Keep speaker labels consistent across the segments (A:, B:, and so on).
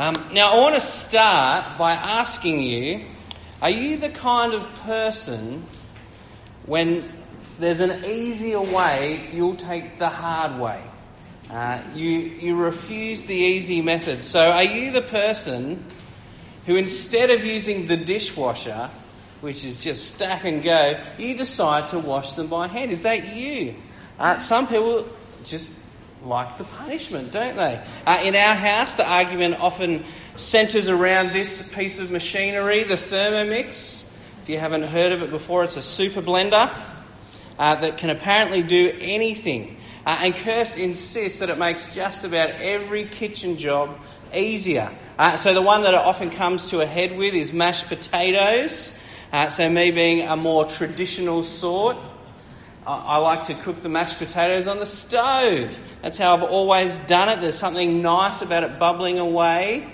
A: Um, now, I want to start by asking you are you the kind of person when there's an easier way, you'll take the hard way? Uh, you, you refuse the easy method. So, are you the person who, instead of using the dishwasher, which is just stack and go, you decide to wash them by hand? Is that you? Uh, some people just like the punishment, don't they? Uh, in our house, the argument often centres around this piece of machinery, the Thermomix. If you haven't heard of it before, it's a super blender uh, that can apparently do anything. Uh, and Kirst insists that it makes just about every kitchen job easier. Uh, so the one that it often comes to a head with is mashed potatoes. Uh, so me being a more traditional sort, I, like to cook the mashed potatoes on the stove. That's how I've always done it. There's something nice about it bubbling away.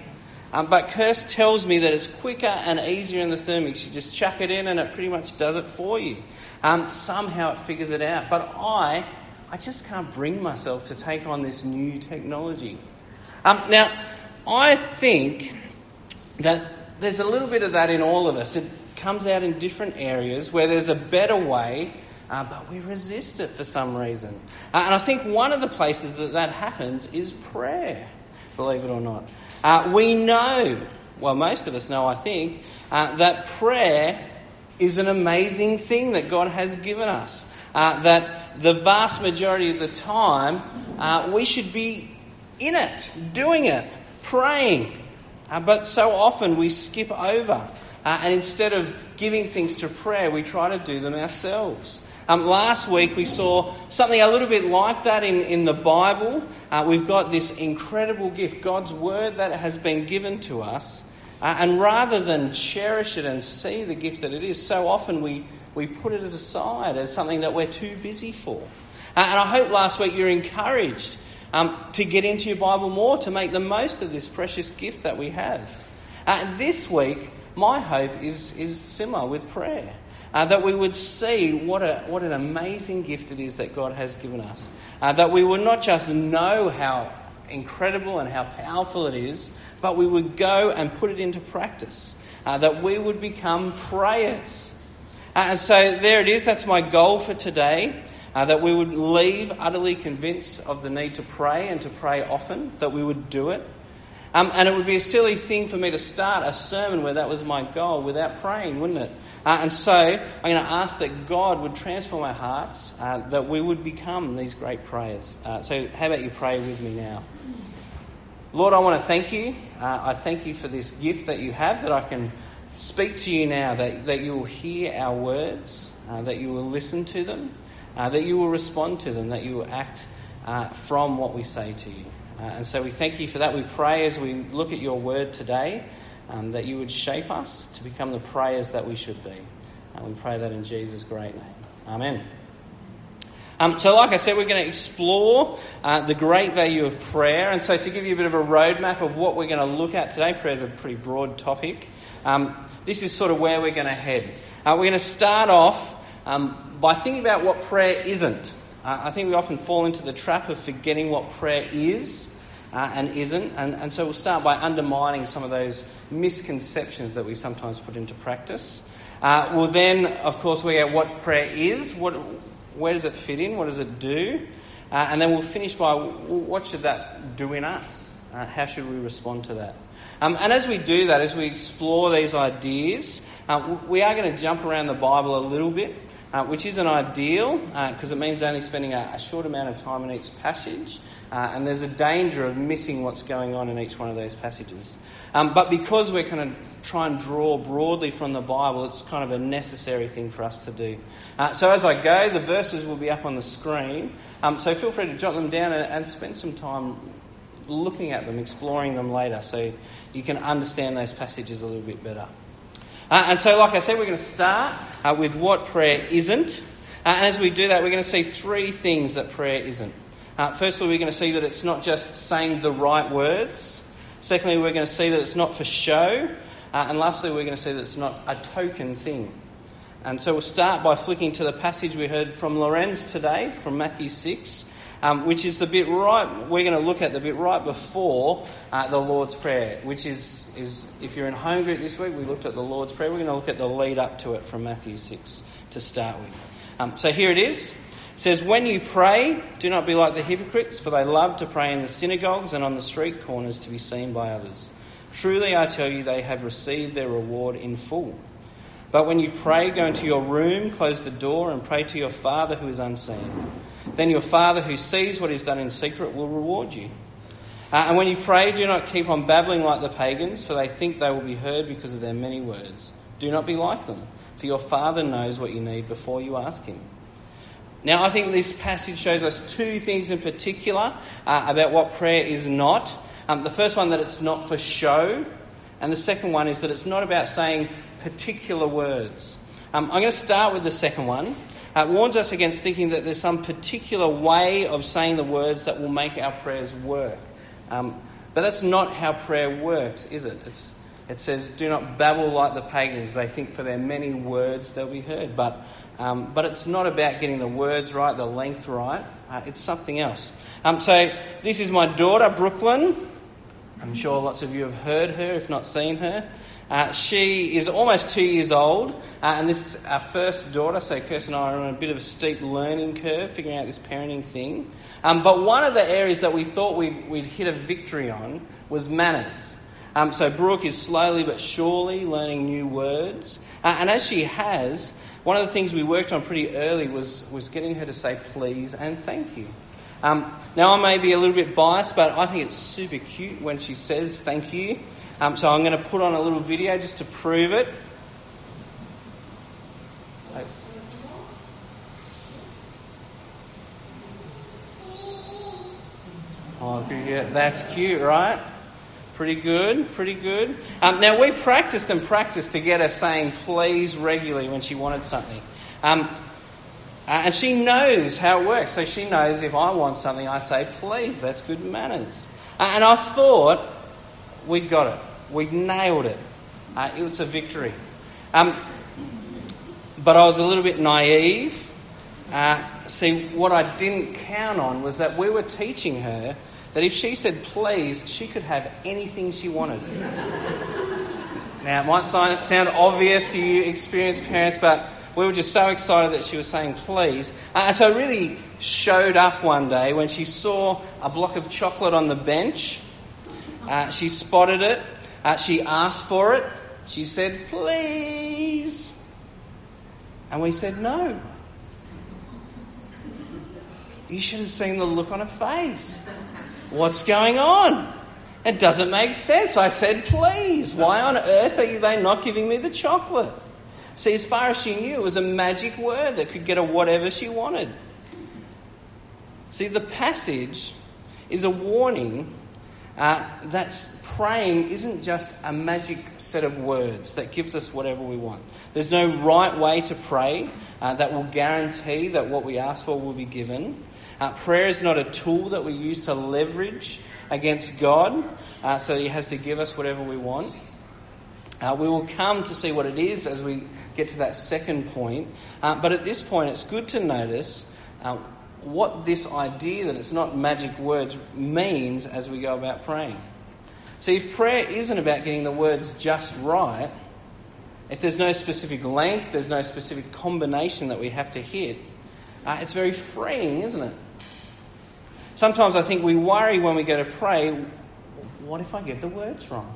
A: Um, but Kirst tells me that it's quicker and easier in the Thermomix. You just chuck it in and it pretty much does it for you. Um, somehow it figures it out. But I I just can't bring myself to take on this new technology. Um, now, I think that there's a little bit of that in all of us. It comes out in different areas where there's a better way, uh, but we resist it for some reason. Uh, and I think one of the places that that happens is prayer, believe it or not. Uh, we know, well, most of us know, I think, uh, that prayer is an amazing thing that God has given us. Uh, that the vast majority of the time, uh, we should be in it, doing it, praying. But so often we skip over. Uh, and instead of giving things to prayer, we try to do them ourselves. Um, last week we saw something a little bit like that in, in the Bible. Uh, we've got this incredible gift, God's Word that has been given to us. Uh, and rather than cherish it and see the gift that it is, so often we, we put it as aside as something that we're too busy for. Uh, and I hope last week you're encouraged um, to get into your Bible more, to make the most of this precious gift that we have. Uh, this week, my hope is, is similar with prayer. Uh, that we would see what, a, what an amazing gift it is that God has given us. Uh, that we would not just know how incredible and how powerful it is, but we would go and put it into practice. Uh, that we would become prayers. Uh, and so there it is. That's my goal for today. Uh, that we would leave utterly convinced of the need to pray and to pray often, that we would do it. Um, and it would be a silly thing for me to start a sermon where that was my goal without praying, wouldn't it? Uh, and so I'm going to ask that God would transform our hearts, uh, that we would become these great prayers. Uh, so, how about you pray with me now? Lord, I want to thank you. Uh, I thank you for this gift that you have, that I can speak to you now, that, that you will hear our words, uh, that you will listen to them, uh, that you will respond to them, that you will act from what we say to you. Uh, and so we thank you for that. We pray as we look at your word today um, that you would shape us to become the prayers that we should be. And we pray that in Jesus' great name. Amen. Um, so, like I said, we're going to explore uh, the great value of prayer. And so, to give you a bit of a roadmap of what we're going to look at today, prayer is a pretty broad topic. Um, this is sort of where we're going to head. Uh, we're going to start off um, by thinking about what prayer isn't. Uh, I think we often fall into the trap of forgetting what prayer is uh, and isn't, and, and so we'll start by undermining some of those misconceptions that we sometimes put into practice. Uh, we'll then, of course, we at what prayer is, what, where does it fit in, what does it do, uh, and then we'll finish by what should that do in us? Uh, how should we respond to that? Um, and as we do that, as we explore these ideas, uh, we are going to jump around the Bible a little bit, uh, which isn't ideal because uh, it means only spending a, a, short amount of time in each passage, uh, and there's a danger of missing what's going on in each one of those passages. Um, but because we're going to try and draw broadly from the Bible, it's kind of a necessary thing for us to do. Uh, so as I go, the verses will be up on the screen, um, so feel free to jot them down and, and spend some time looking at them, exploring them later, so you can understand those passages a little bit better. Uh, and so, like I said, we're going to start uh, with what prayer isn't. Uh, and as we do that, we're going to see three things that prayer isn't. Uh, firstly, we're going to see that it's not just saying the right words. Secondly, we're going to see that it's not for show. Uh, and lastly, we're going to see that it's not a token thing. And so we'll start by flicking to the passage we heard from Lorenz today, from Matthew 6. Um, which is the bit right, we're going to look at the bit right before uh, the Lord's Prayer, which is, is, if you're in home group this week, we looked at the Lord's Prayer. We're going to look at the lead up to it from Matthew 6 to start with. Um, so here it is. It says, When you pray, do not be like the hypocrites, for they love to pray in the synagogues and on the street corners to be seen by others. Truly, I tell you, they have received their reward in full. But when you pray, go into your room, close the door, and pray to your Father who is unseen. Then your Father who sees what is done in secret will reward you. Uh, and when you pray, do not keep on babbling like the pagans, for they think they will be heard because of their many words. Do not be like them, for your Father knows what you need before you ask Him. Now, I think this passage shows us two things in particular uh, about what prayer is not. Um, the first one, that it's not for show, and the second one is that it's not about saying particular words. Um, I'm going to start with the second one. Uh, warns us against thinking that there's some particular way of saying the words that will make our prayers work. Um, but that's not how prayer works, is it? It's, it says, Do not babble like the pagans. They think for their many words they'll be heard. But, um, but it's not about getting the words right, the length right. Uh, it's something else. Um, so, this is my daughter, Brooklyn. I'm sure lots of you have heard her, if not seen her. Uh, she is almost two years old, uh, and this is our first daughter, so Kirsten and I are on a bit of a steep learning curve figuring out this parenting thing. Um, but one of the areas that we thought we'd, we'd hit a victory on was manners. Um, so Brooke is slowly but surely learning new words, uh, and as she has, one of the things we worked on pretty early was, was getting her to say please and thank you. Um, now, I may be a little bit biased, but I think it's super cute when she says thank you. Um, so I'm going to put on a little video just to prove it. Oh, yeah, that's cute, right? Pretty good, pretty good. Um, now, we practiced and practiced to get her saying please regularly when she wanted something. Um, uh, and she knows how it works. So she knows if I want something, I say please. That's good manners. Uh, and I thought we'd got it. We nailed it. Uh, it was a victory. Um, but I was a little bit naive. Uh, see, what I didn't count on was that we were teaching her that if she said please, she could have anything she wanted. now, it might sound obvious to you, experienced parents, but we were just so excited that she was saying please. Uh, and so it really showed up one day when she saw a block of chocolate on the bench. Uh, she spotted it. Uh, she asked for it. She said, please. And we said, no. You should have seen the look on her face. What's going on? It doesn't make sense. I said, please. Why on earth are they not giving me the chocolate? See, as far as she knew, it was a magic word that could get her whatever she wanted. See, the passage is a warning uh, that praying isn't just a magic set of words that gives us whatever we want. There's no right way to pray uh, that will guarantee that what we ask for will be given. Uh, prayer is not a tool that we use to leverage against God uh, so He has to give us whatever we want. Uh, we will come to see what it is as we get to that second point. Uh, but at this point, it's good to notice uh, what this idea that it's not magic words means as we go about praying. See, if prayer isn't about getting the words just right, if there's no specific length, there's no specific combination that we have to hit, uh, it's very freeing, isn't it? Sometimes I think we worry when we go to pray what if I get the words wrong?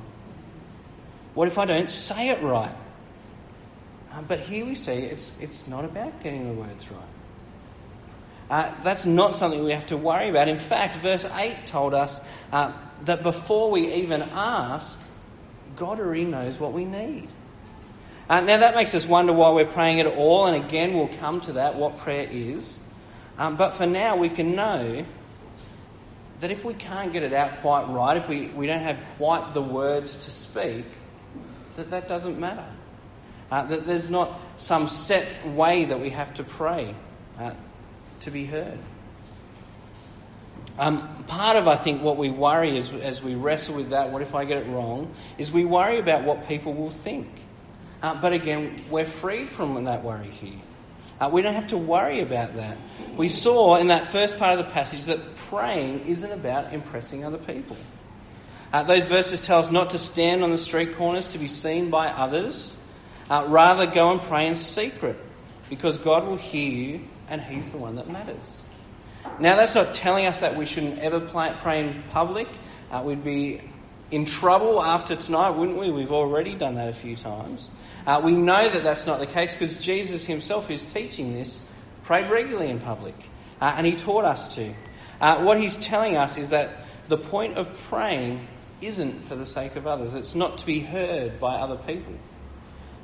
A: What if I don't say it right? Uh, but here we see it's, it's not about getting the words right. Uh, that's not something we have to worry about. In fact, verse 8 told us uh, that before we even ask, God already knows what we need. Uh, now, that makes us wonder why we're praying at all, and again, we'll come to that, what prayer is. Um, but for now, we can know that if we can't get it out quite right, if we, we don't have quite the words to speak, that that doesn't matter. Uh, that there's not some set way that we have to pray uh, to be heard. Um, part of, I think, what we worry is, as we wrestle with that, what if I get it wrong, is we worry about what people will think. Uh, but again, we're freed from that worry here. Uh, we don't have to worry about that. We saw in that first part of the passage that praying isn't about impressing other people. Uh, those verses tell us not to stand on the street corners to be seen by others. Uh, rather, go and pray in secret because God will hear you and He's the one that matters. Now, that's not telling us that we shouldn't ever pray in public. Uh, we'd be in trouble after tonight, wouldn't we? We've already done that a few times. Uh, we know that that's not the case because Jesus himself, who's teaching this, prayed regularly in public. Uh, and he taught us to. Uh, what he's telling us is that the point of praying isn't for the sake of others, it's not to be heard by other people.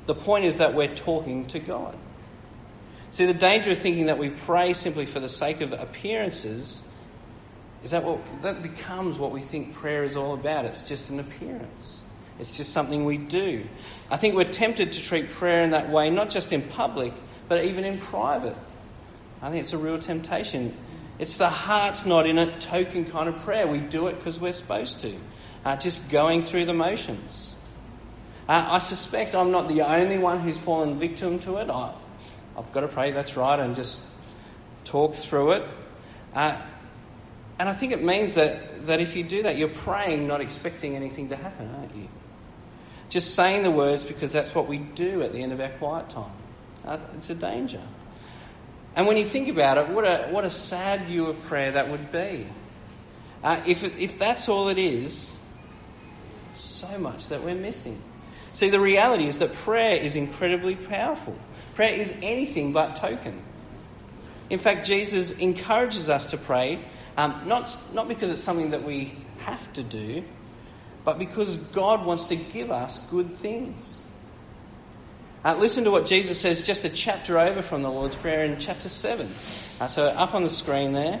A: The point is that we're talking to God. See, the danger of thinking that we pray simply for the sake of appearances is that what, that becomes what we think prayer is all about. It's just an appearance. It's just something we do. I think we're tempted to treat prayer in that way, not just in public, but even in private. I think it's a real temptation. It's the heart's not in it token kind of prayer. We do it because we're supposed to, uh, just going through the motions. Uh, I suspect I'm not the only one who's fallen victim to it. I, have got to pray, that's right, and just talk through it. Uh, and I think it means that, that if you do that, you're praying, not expecting anything to happen, aren't you? Just saying the words because that's what we do at the end of our quiet time. Uh, it's a danger. And when you think about it, what a, what a sad view of prayer that would be. Uh, if, if that's all it is, so much that we're missing. See, the reality is that prayer is incredibly powerful. Prayer is anything but token. In fact, Jesus encourages us to pray um, not, not because it's something that we have to do, but because God wants to give us good things. Uh, listen to what Jesus says just a chapter over from the Lord's Prayer in chapter 7. Uh, so, up on the screen there,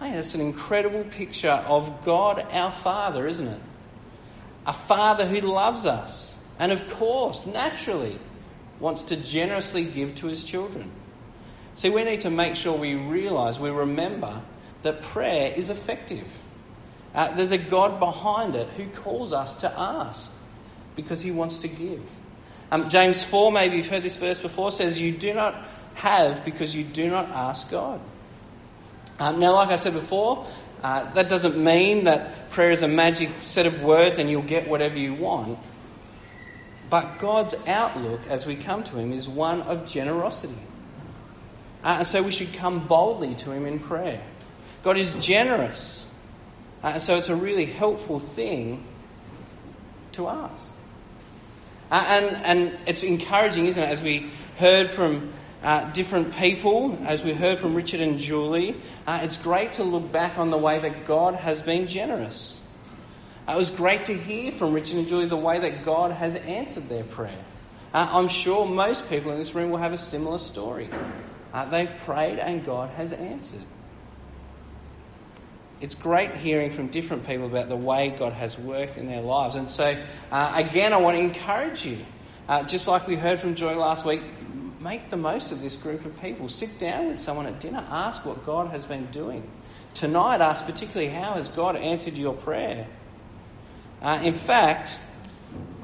A: That's an incredible picture of God our Father, isn't it? A Father who loves us and, of course, naturally, wants to generously give to his children. See, we need to make sure we realise, we remember that prayer is effective. Uh, there's a God behind it who calls us to ask because he wants to give. Um, James 4, maybe you've heard this verse before, says, You do not have because you do not ask God. Um, now, like I said before, uh, that doesn't mean that prayer is a magic set of words and you'll get whatever you want. But God's outlook as we come to Him is one of generosity. Uh, and so we should come boldly to Him in prayer. God is generous. Uh, and so it's a really helpful thing to ask. Uh, and, and it's encouraging, isn't it, as we heard from uh, different people, as we heard from Richard and Julie, uh, it's great to look back on the way that God has been generous. Uh, it was great to hear from Richard and Julie the way that God has answered their prayer. Uh, I'm sure most people in this room will have a similar story. Uh, they've prayed and God has answered. It's great hearing from different people about the way God has worked in their lives. And so, uh, again, I want to encourage you. Just like we heard from Joy last week, make the most of this group of people. Sit down with someone at dinner, ask what God has been doing. Tonight, ask particularly how has God answered your prayer. Uh, in fact,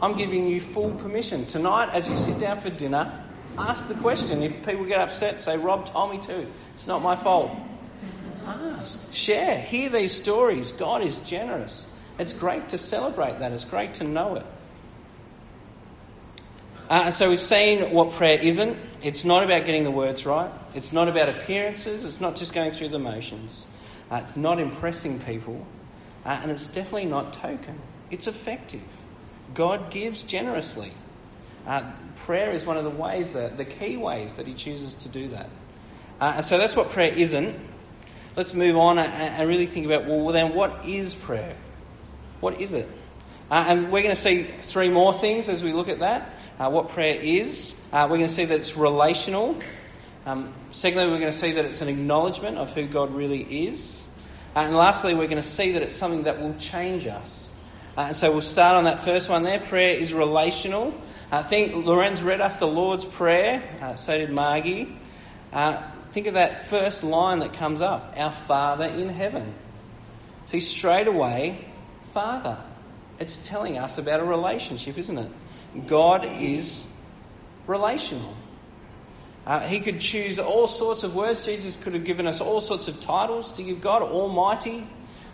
A: I'm giving you full permission. Tonight, as you sit down for dinner, Ask the question. If people get upset, say, Rob told me to. It's not my fault. Ask. Share. Hear these stories. God is generous. It's great to celebrate that. It's great to know it. Uh, and so we've seen what prayer isn't. It's not about getting the words right. It's not about appearances. It's not just going through the motions. Uh, it's not impressing people. Uh, and it's definitely not token. It's effective. God gives generously. Uh, prayer is one of the ways, that, the key ways that he chooses to do that. Uh, and so that's what prayer isn't. Let's move on and, and, really think about well, then what is prayer? What is it? Uh, and we're going to see three more things as we look at that. Uh, what prayer is. Uh, we're going to see that it's relational. Um, secondly, we're going to see that it's an acknowledgement of who God really is. Uh, and lastly, we're going to see that it's something that will change us. Uh, and so we'll start on that first one there. Prayer is relational. I think Lorenz read us the Lord's Prayer, uh, so did Margie. Uh, think of that first line that comes up Our Father in heaven. See, straight away, Father. It's telling us about a relationship, isn't it? God is relational. Uh, he could choose all sorts of words. Jesus could have given us all sorts of titles to give God Almighty,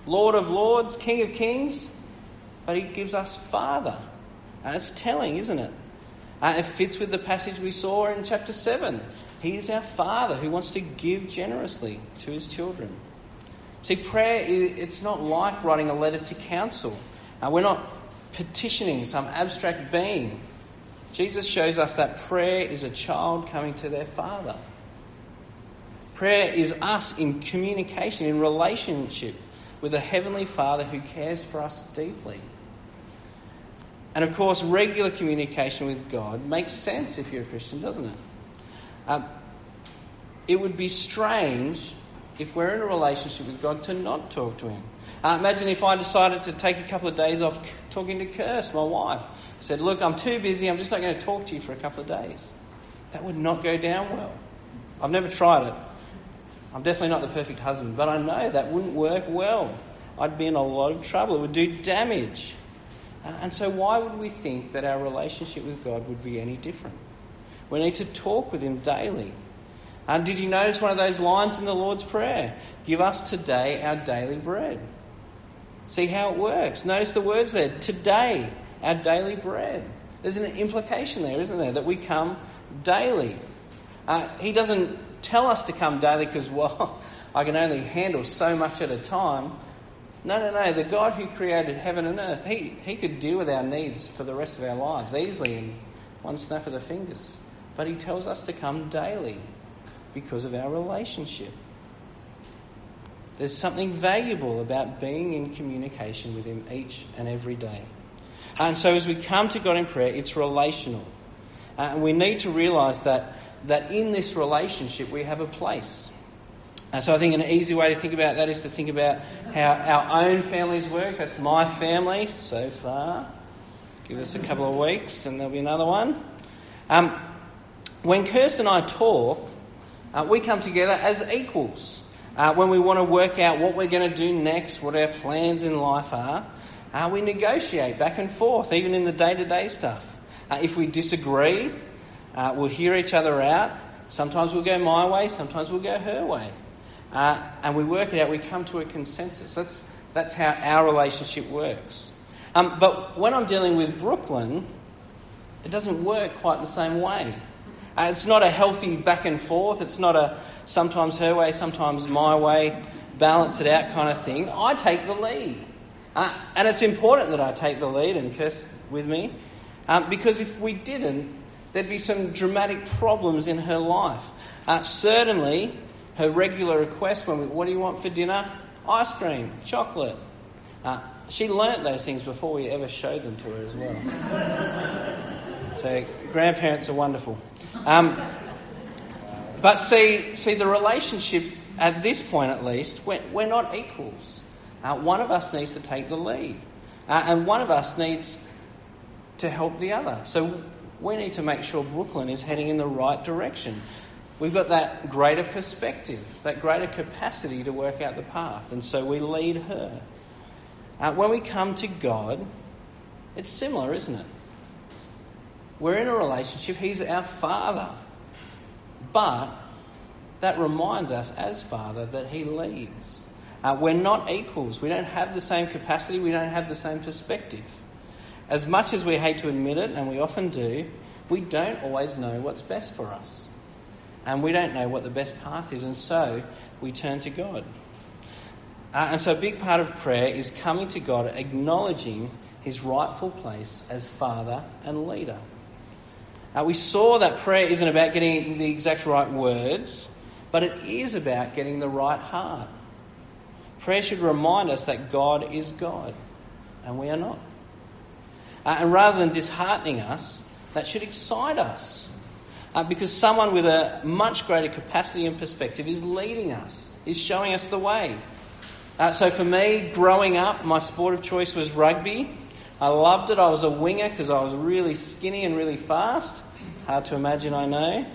A: Lord of Lords, King of Kings. But He gives us Father. And it's telling, isn't it? Uh, it fits with the passage we saw in chapter 7. He is our Father who wants to give generously to His children. See, prayer, it's not like writing a letter to council. We're not petitioning some abstract being. Jesus shows us that prayer is a child coming to their Father. Prayer is us in communication, in relationship with a Heavenly Father who cares for us deeply. And of course, regular communication with God makes sense if you're a Christian, doesn't it? Um, it would be strange if we're in a relationship with God to not talk to Him. Uh, imagine if I decided to take a couple of days off talking to Kirst, my wife. said, Look, I'm too busy, I'm just not going to talk to you for a couple of days. That would not go down well. I've never tried it. I'm definitely not the perfect husband, but I know that wouldn't work well. I'd be in a lot of trouble, it would do damage. Uh, and so, why would we think that our relationship with God would be any different? We need to talk with Him daily. Uh, did you notice one of those lines in the Lord's Prayer? Give us today our daily bread. See how it works. Notice the words there today, our daily bread. There's an implication there, isn't there, that we come daily. Uh, he doesn't tell us to come daily because, well, I can only handle so much at a time. No, no, no. The God who created heaven and earth, he, he could deal with our needs for the rest of our lives easily in one snap of the fingers. But He tells us to come daily because of our relationship. There's something valuable about being in communication with Him each and every day. And so, as we come to God in prayer, it's relational. Uh, and we need to realise that, that in this relationship we have a place. And so, I think an easy way to think about that is to think about how our own families work. That's my family so far. Give us a couple of weeks and there'll be another one. Um, when Kirsten and I talk, uh, we come together as equals. Uh, when we want to work out what we're going to do next, what our plans in life are, uh, we negotiate back and forth, even in the day to day stuff. Uh, if we disagree, uh, we'll hear each other out. Sometimes we'll go my way, sometimes we'll go her way. Uh, and we work it out, we come to a consensus. That's, that's how our relationship works. Um, but when I'm dealing with Brooklyn, it doesn't work quite the same way. Uh, it's not a healthy back and forth. It's not a sometimes her way, sometimes my way, balance it out kind of thing. I take the lead. Uh, and it's important that I take the lead and Kirst with me um, because if we didn't, there'd be some dramatic problems in her life. Uh, certainly, her regular request when we, what do you want for dinner? Ice cream, chocolate. Uh, she learnt those things before we ever showed them to her as well. so, grandparents are wonderful. Um, but see, see, the relationship at this point, at least, we're, we're not equals. Uh, one of us needs to take the lead, uh, and one of us needs to help the other. So we need to make sure Brooklyn is heading in the right direction. We've got that greater perspective, that greater capacity to work out the path, and so we lead her. Uh, when we come to God, it's similar, isn't it? We're in a relationship, He's our Father. But that reminds us, as Father, that He leads. Uh, we're not equals. We don't have the same capacity. We don't have the same perspective. As much as we hate to admit it, and we often do, we don't always know what's best for us. And we don't know what the best path is, and so we turn to God. Uh, and so, a big part of prayer is coming to God, acknowledging His rightful place as Father and leader. Uh, we saw that prayer isn't about getting the exact right words, but it is about getting the right heart. Prayer should remind us that God is God, and we are not. Uh, and rather than disheartening us, that should excite us. Uh, because someone with a much greater capacity and perspective is leading us, is showing us the way. Uh, so for me, growing up, my sport of choice was rugby. I loved it. I was a winger because I was really skinny and really fast. Hard to imagine, I know.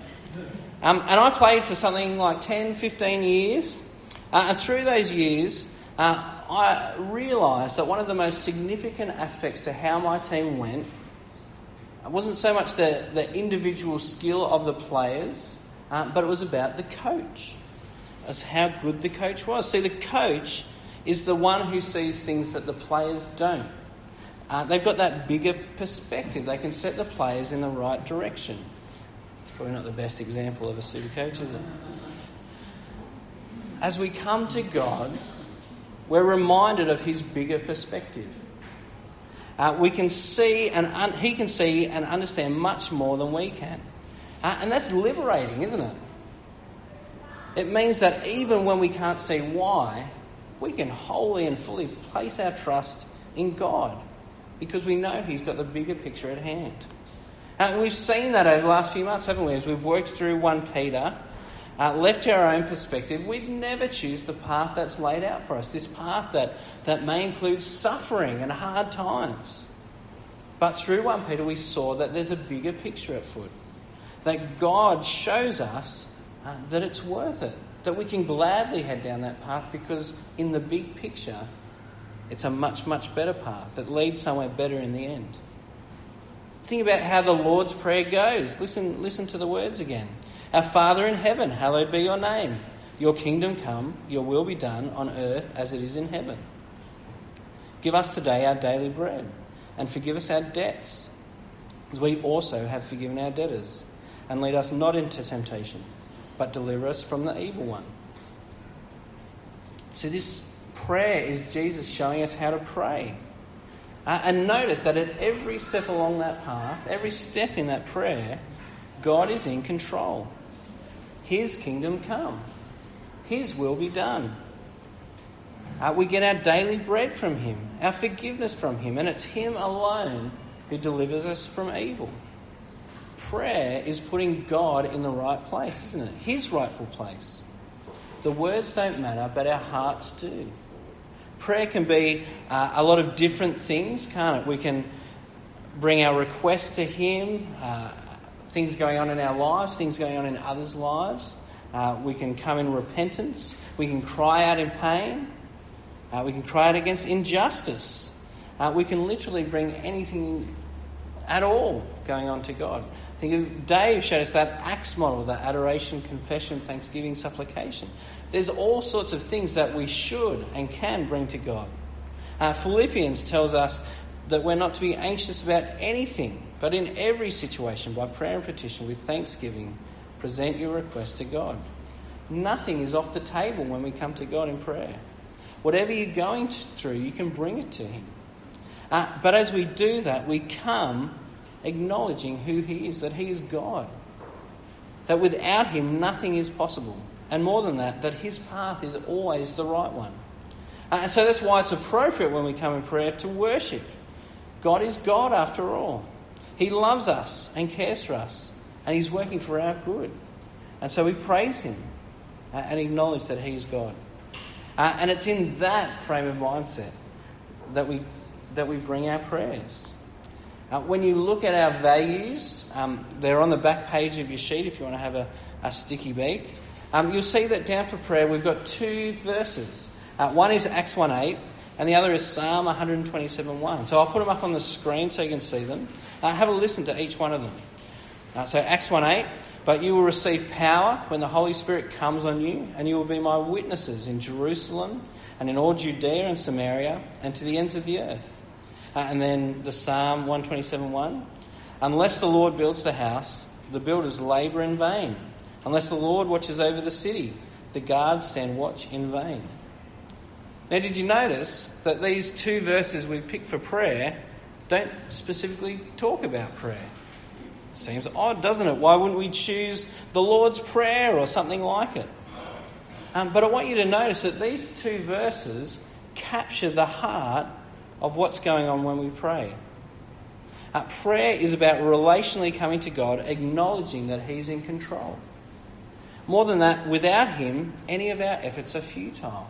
A: Um, and I played for something like 10, 15 years. Uh, and through those years, uh, I realised that one of the most significant aspects to how my team went wasn't so much the, the individual skill of the players, uh, but it was about the coach, as how good the coach was. See, the coach is the one who sees things that the players don't. Uh, they've got that bigger perspective. They can set the players in the right direction. Probably not the best example of a super coach, is it? As we come to God, we're reminded of His bigger perspective. Uh, we can see and un- He can see and understand much more than we can. Uh, and that's liberating, isn't it? It means that even when we can't see why, we can wholly and fully place our trust in God because we know He's got the bigger picture at hand. And we've seen that over the last few months, haven't we? As we've worked through 1 Peter, uh, left to our own perspective, we'd never choose the path that's laid out for us. This path that, that may include suffering and hard times. But through 1 Peter, we saw that there's a bigger picture at foot. That God shows us uh, that it's worth it. That we can gladly head down that path because, in the big picture, it's a much, much better path. It leads somewhere better in the end. Think about how the Lord's Prayer goes. Listen, listen to the words again. Our Father in heaven, hallowed be your name. Your kingdom come, your will be done on earth as it is in heaven. Give us today our daily bread, and forgive us our debts, as we also have forgiven our debtors. And lead us not into temptation, but deliver us from the evil one. See, this prayer is Jesus showing us how to pray. Uh, and notice that at every step along that path, every step in that prayer, God is in control. His kingdom come, His will be done. Uh, we get our daily bread from Him, our forgiveness from Him, and it's Him alone who delivers us from evil. Prayer is putting God in the right place, isn't it? His rightful place. The words don't matter, but our hearts do. Prayer can be uh, a lot of different things, can't it? We can bring our requests to Him, uh, things going on in our lives, things going on in others' lives. Uh, we can come in repentance. We can cry out in pain. Uh, we can cry out against injustice. Uh, we can literally bring anything at all going on to God. Think of Dave showed us that Acts model, that adoration, confession, thanksgiving, supplication. There's all sorts of things that we should and can bring to God. Uh, Philippians tells us that we're not to be anxious about anything, but in every situation, by prayer and petition, with thanksgiving, present your request to God. Nothing is off the table when we come to God in prayer. Whatever you're going through, you can bring it to Him. Uh, but as we do that, we come acknowledging who He is, that He is God. That without Him, nothing is possible. And more than that, that His path is always the right one. Uh, and so that's why it's appropriate when we come in prayer to worship. God is God after all. He loves us and cares for us, and He's working for our good. And so we praise Him uh, and acknowledge that He is God. Uh, and it's in that frame of mindset that we that we bring our prayers. Uh, when you look at our values, um, they're on the back page of your sheet if you want to have a, a sticky beak. Um, you'll see that down for prayer we've got two verses. Uh, one is Acts 1 8, and the other is Psalm 127 1. So I'll put them up on the screen so you can see them. Uh, have a listen to each one of them. Uh, so Acts 1 8, but you will receive power when the Holy Spirit comes on you, and you will be my witnesses in Jerusalem and in all Judea and Samaria and to the ends of the earth. Uh, and then the Psalm 127.1. Unless the Lord builds the house, the builders labour in vain. Unless the Lord watches over the city, the guards stand watch in vain. Now, did you notice that these two verses we picked for prayer don't specifically talk about prayer? Seems odd, doesn't it? Why wouldn't we choose the Lord's Prayer or something like it? Um, but I want you to notice that these two verses capture the heart of what's going on when we pray. Prayer is about relationally coming to God, acknowledging that He's in control. More than that, without Him, any of our efforts are futile.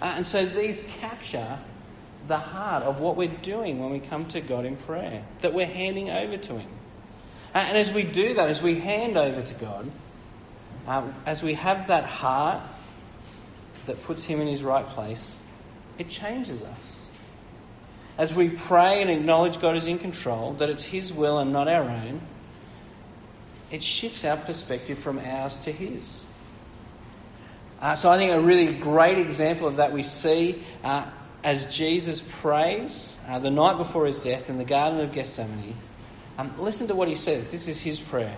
A: Uh, and so these capture the heart of what we're doing when we come to God in prayer, that we're handing over to Him. Uh, and as we do that, as we hand over to God, uh, as we have that heart that puts Him in His right place, it changes us. As we pray and acknowledge God is in control, that it's His will and not our own, it shifts our perspective from ours to His. Uh, so I think a really great example of that we see uh, as Jesus prays uh, the night before his death in the Garden of Gethsemane. Um, listen to what he says. This is his prayer.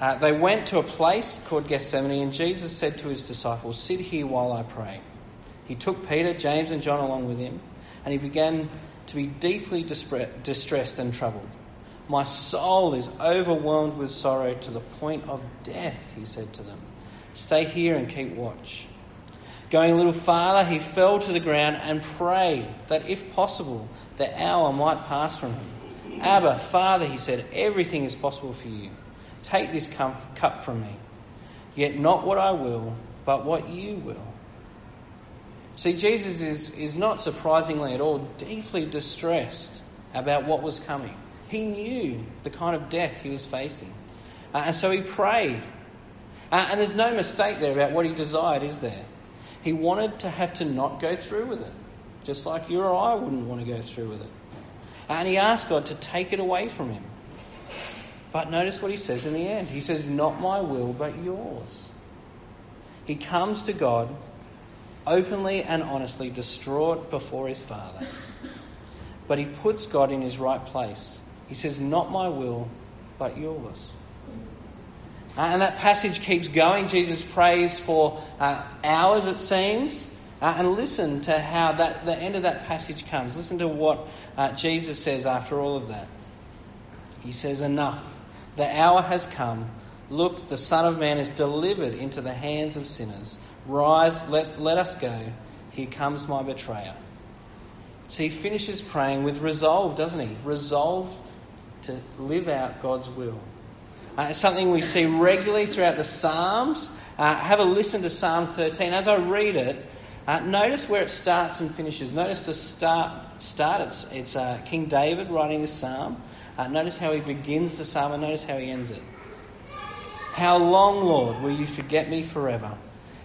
A: Uh, they went to a place called Gethsemane, and Jesus said to his disciples, Sit here while I pray. He took Peter, James, and John along with him, and he began to be deeply distressed and troubled. My soul is overwhelmed with sorrow to the point of death, he said to them. Stay here and keep watch. Going a little farther, he fell to the ground and prayed that, if possible, the hour might pass from him. Abba, Father, he said, everything is possible for you. Take this cup from me. Yet not what I will, but what you will. See, Jesus is, is not surprisingly at all deeply distressed about what was coming. He knew the kind of death he was facing. Uh, and so he prayed. Uh, and there's no mistake there about what he desired, is there? He wanted to have to not go through with it, just like you or I wouldn't want to go through with it. Uh, and he asked God to take it away from him. But notice what he says in the end. He says, Not my will, but yours. He comes to God openly and honestly distraught before his Father. But he puts God in his right place. He says, Not my will, but yours. Uh, and that passage keeps going. Jesus prays for uh, hours, it seems. Uh, and listen to how that, the end of that passage comes. Listen to what uh, Jesus says after all of that. He says, Enough. The hour has come. Look, the Son of Man is delivered into the hands of sinners. Rise, let, let us go. Here comes my betrayer. So he finishes praying with resolve, doesn't he? Resolve to live out God's will. Uh, it's something we see regularly throughout the Psalms. Uh, have a listen to Psalm 13. As I read it, uh, notice where it starts and finishes. Notice the start. Start. It's, it's uh, King David writing this psalm. Uh, notice how he begins the psalm and notice how he ends it. How long, Lord, will you forget me forever?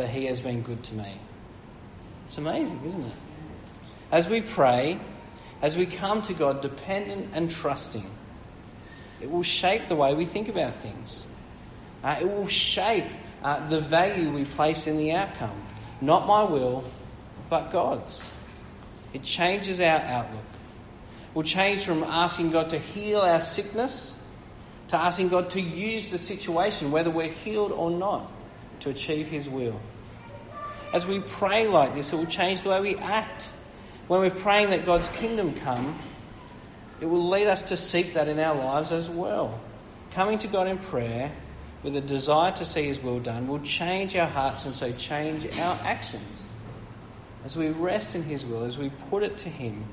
A: for he has been good to me. It's amazing, isn't it? As we pray, as we come to God dependent and trusting, it will shape the way we think about things. Uh, it will shape uh, the value we place in the outcome. Not my will, but God's. It changes our outlook. We'll change from asking God to heal our sickness to asking God to use the situation, whether we're healed or not, to achieve His will. As we pray like this, it will change the way we act when we're praying that God's kingdom come, it will lead us to seek that in our lives as well. Coming to God in prayer with a desire to see His will done will change our hearts and so change our actions. As we rest in His will, as we put it to Him,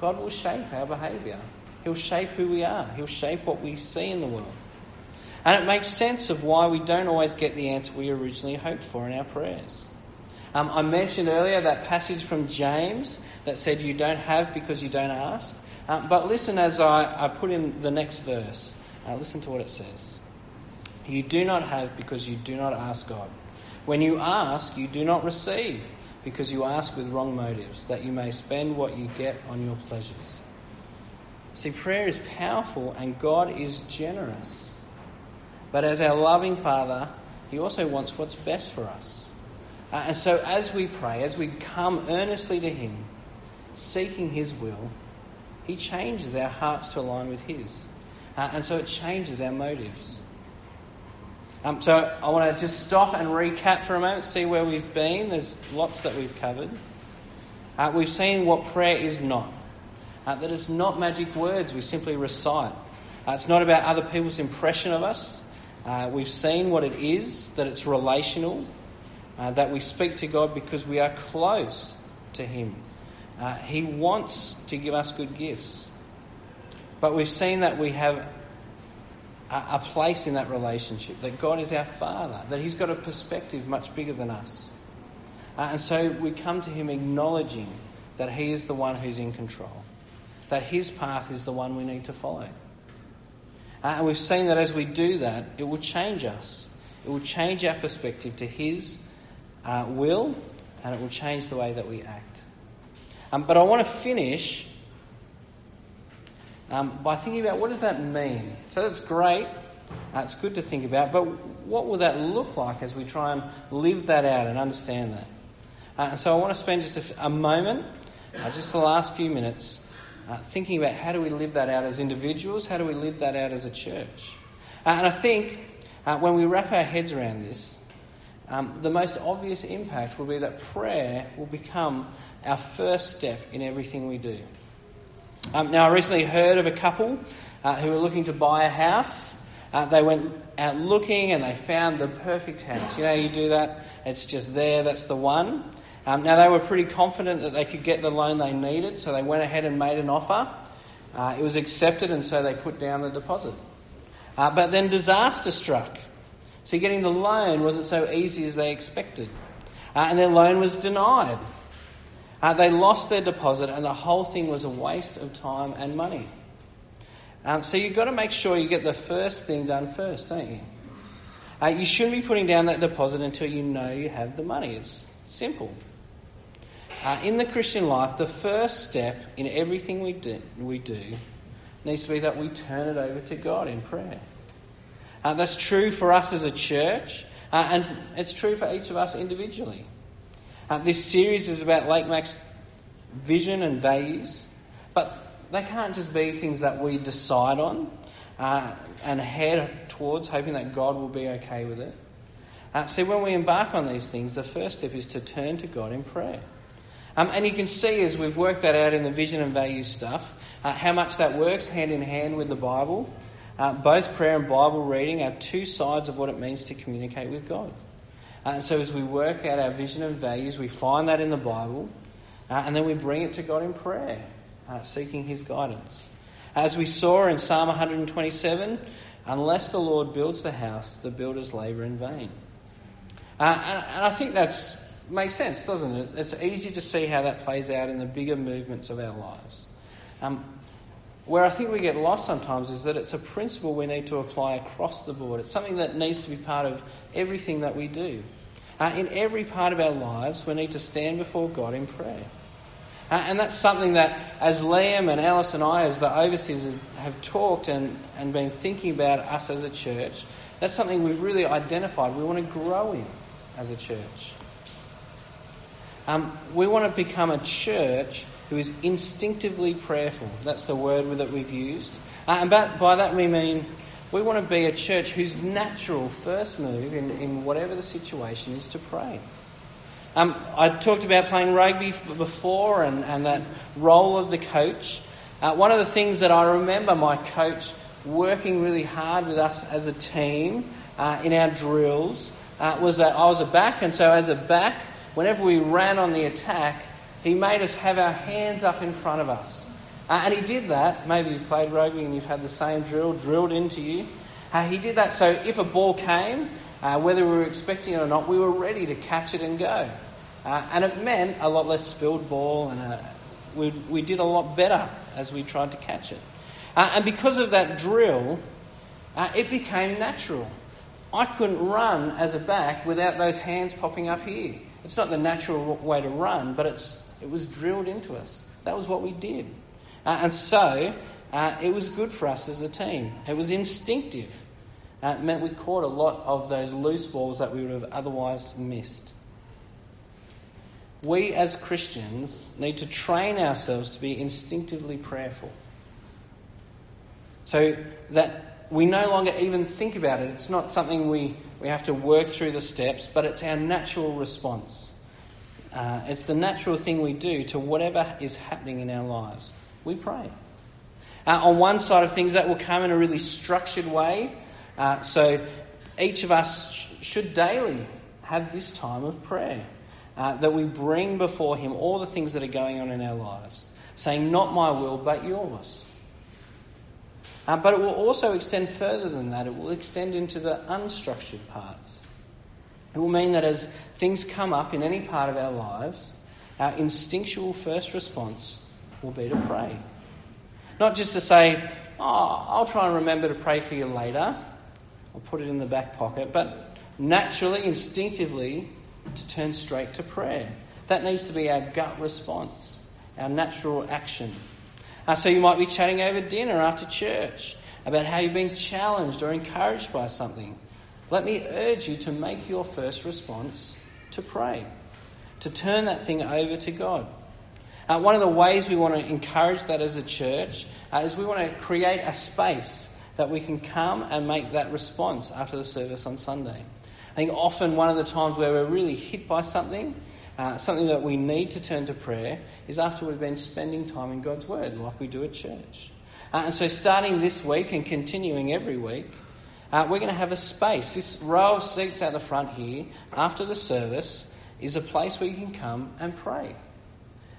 A: God will shape our behaviour. He'll shape who we are, He'll shape what we see in the world. And it makes sense of why we don't always get the answer we originally hoped for in our prayers. Um, I mentioned earlier that passage from James that said you don't have because you don't ask. Um, but listen as I, I, put in the next verse. Uh, listen to what it says. You do not have because you do not ask God. When you ask, you do not receive because you ask with wrong motives, that you may spend what you get on your pleasures. See, prayer is powerful and God is generous. But as our loving Father, He also wants what's best for us. Uh, and so, as we pray, as we come earnestly to Him, seeking His will, He changes our hearts to align with His. Uh, and so it changes our motives. Um, so I want to just stop and recap for a moment, see where we've been. There's lots that we've covered. Uh, we've seen what prayer is not. Uh, that it's not magic words we simply recite. Uh, it's not about other people's impression of us. Uh, we've seen what it is, that it's relational, uh, that we speak to God because we are close to Him. Uh, he wants to give us good gifts. But we've seen that we have a, a place in that relationship, that God is our Father, that He's got a perspective much bigger than us. Uh, and so we come to Him acknowledging that He is the one who's in control, that His path is the one we need to follow. Uh, and we've seen that as we do that, it will change us. It will change our perspective to His uh, will, and it will change the way that we act. Um, but I want to finish um, by thinking about what does that mean. So that's great. Uh, it's good to think about, but what will that look like as we try and live that out and understand that? Uh, and so I want to spend just a, a moment, uh, just the last few minutes, uh, thinking about how do we live that out as individuals, how do we live that out as a church. Uh, and I think uh, when we wrap our heads around this, um, the most obvious impact will be that prayer will become our first step in everything we do. Um, now, I recently heard of a couple uh, who were looking to buy a house. Uh, they went out looking and they found the perfect house. You know, you do that, it's just there, that's the one. Um, now, they were pretty confident that they could get the loan they needed, so they went ahead and made an offer. Uh, it was accepted, and so they put down the deposit. Uh, but then disaster struck. So, getting the loan wasn't so easy as they expected, uh, and their loan was denied. Uh, they lost their deposit, and the whole thing was a waste of time and money. Um, so you've got to make sure you get the first thing done first, don't you? Uh, you shouldn't be putting down that deposit until you know you have the money. It's simple. Uh, in the Christian life, the first step in everything we do, we do needs to be that we turn it over to God in prayer. Uh, that's true for us as a church, uh, and it's true for each of us individually. Uh, this series is about Lake Mac's vision and values, but they can't just be things that we decide on uh, and head towards, hoping that God will be okay with it. Uh, see, when we embark on these things, the first step is to turn to God in prayer. Um, and you can see as we've worked that out in the vision and values stuff, uh, how much that works hand in hand with the Bible. Uh, both prayer and Bible reading are two sides of what it means to communicate with God. Uh, and so as we work out our vision and values, we find that in the Bible, uh, and then we bring it to God in prayer, uh, seeking His guidance. As we saw in Psalm 127, unless the Lord builds the house, the builders labour in vain. Uh, and, and I think that makes sense, doesn't it? It's easy to see how that plays out in the bigger movements of our lives. Um, where I think we get lost sometimes is that it's a principle we need to apply across the board. It's something that needs to be part of everything that we do. Uh, in every part of our lives, we need to stand before God in prayer. Uh, and that's something that, as Liam and Alice and I, as the overseers, have talked and, and been thinking about us as a church, that's something we've really identified we want to grow in as a church. Um, we want to become a church who is instinctively prayerful. That's the word that we've used. Uh, and by that we mean we want to be a church whose natural first move in, in whatever the situation is to pray. Um, I talked about playing rugby before and, and that role of the coach. Uh, one of the things that I remember my coach working really hard with us as a team uh, in our drills uh, was that I was a back, and so as a back, whenever we ran on the attack, he made us have our hands up in front of us. Uh, and he did that. Maybe you've played rugby and you've had the same drill drilled into you. Uh, he did that so if a ball came, uh, whether we were expecting it or not, we were ready to catch it and go. Uh, and it meant a lot less spilled ball, and uh, we, we did a lot better as we tried to catch it. Uh, and because of that drill, it became natural. I couldn't run as a back without those hands popping up here. It's not the natural way to run, but it's, it was drilled into us. That was what we did. Uh, and so uh, it was good for us as a team. It was instinctive. Uh, it meant we caught a lot of those loose balls that we would have otherwise missed. we as Christians need to train ourselves to be instinctively prayerful. So that we no longer even think about it. It's not something we, we have to work through the steps, but it's our natural response. Uh, it's the natural thing we do to whatever is happening in our lives. We pray. Uh, on one side of things, that will come in a really structured way. Uh, so each of us sh- should daily have this time of prayer. Uh, that we bring before Him all the things that are going on in our lives, saying, Not my will, but yours. Uh, but it will also extend further than that. It will extend into the unstructured parts. It will mean that as things come up in any part of our lives, our instinctual first response will be to pray. Not just to say, oh, I'll try and remember to pray for you later, or put it in the back pocket, but naturally, instinctively, to turn straight to prayer. That needs to be our gut response, our natural action. Uh, so you might be chatting over dinner after church about how you've been challenged or encouraged by something. Let me urge you to make your first response to pray, to turn that thing over to God. Uh, one of the ways we want to encourage that as a church uh, is we want to create a space that we can come and make that response after the service on Sunday. I think often one of the times where we're really hit by something, uh, something that we need to turn to prayer, is after we've been spending time in God's Word, like we do at church. Uh, and so, starting this week and continuing every week, uh, we're going to have a space. This row of seats out the front here, after the service, is a place where you can come and pray.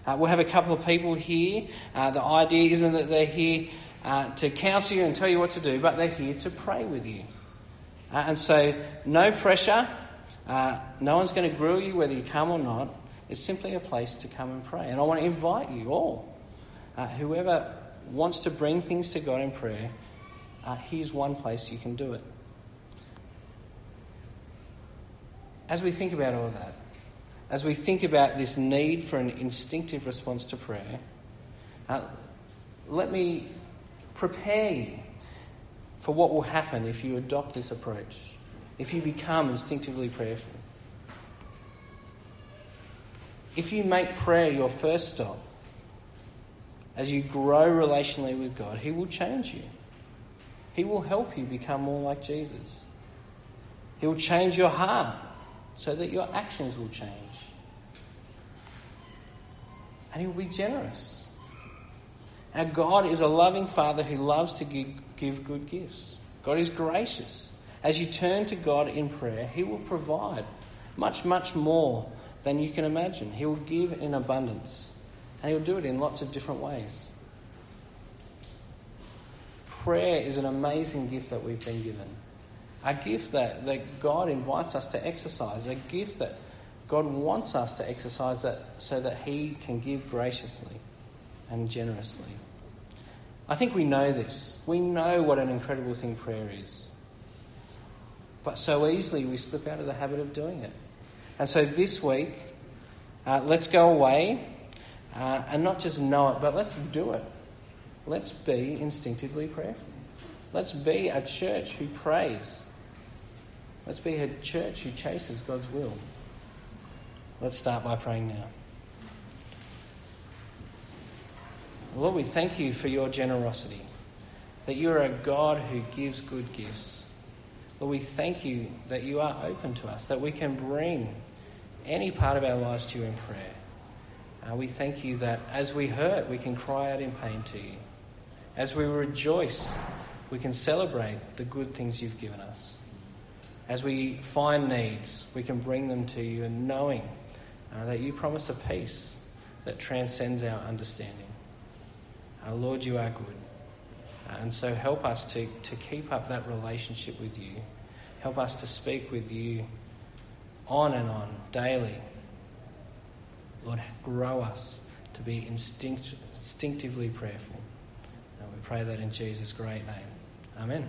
A: Uh, we'll have a couple of people here. Uh, the idea isn't that they're here to counsel you and tell you what to do, but they're here to pray with you. And so, no pressure. Uh, no one's going to grill you whether you come or not. It's simply a place to come and pray. And I want to invite you all, uh, whoever wants to bring things to God in prayer, uh, here's one place you can do it. As we think about all that, as we think about this need for an instinctive response to prayer, uh, let me prepare you for what will happen if you adopt this approach, if you become instinctively prayerful. If you make prayer your first stop, as you grow relationally with God, He will change you. He will help you become more like Jesus. He will change your heart so that your actions will change. And He will be generous. Our God is a loving Father who loves to give, give good gifts. God is gracious. As you turn to God in prayer, He will provide much, much more than you can imagine. He will give in abundance, and He'll do it in lots of different ways prayer is an amazing gift that we've been given. A gift that, that God invites us to exercise, a gift that God wants us to exercise that, so that He can give graciously and generously. I think we know this. We know what an incredible thing prayer is. But so easily we slip out of the habit of doing it. And so this week, uh, let's go away uh, and not just know it, but let's do it. Let's be instinctively prayerful. Let's be a church who prays. Let's be a church who chases God's will. Let's start by praying now. Lord, we thank you for your generosity, that you are a God who gives good gifts. Lord, we thank you that you are open to us, that we can bring any part of our lives to you in prayer. Uh, we thank you that as we hurt, we can cry out in pain to you. As we rejoice, we can celebrate the good things you've given us. As we find needs, we can bring them to you and knowing uh, that you promise a peace that transcends our understanding. Our Lord, you are good. And so help us to, to keep up that relationship with you. Help us to speak with you on and on, daily. Lord, grow us to be instinct, instinctively prayerful. And we pray that in Jesus' great name. Amen.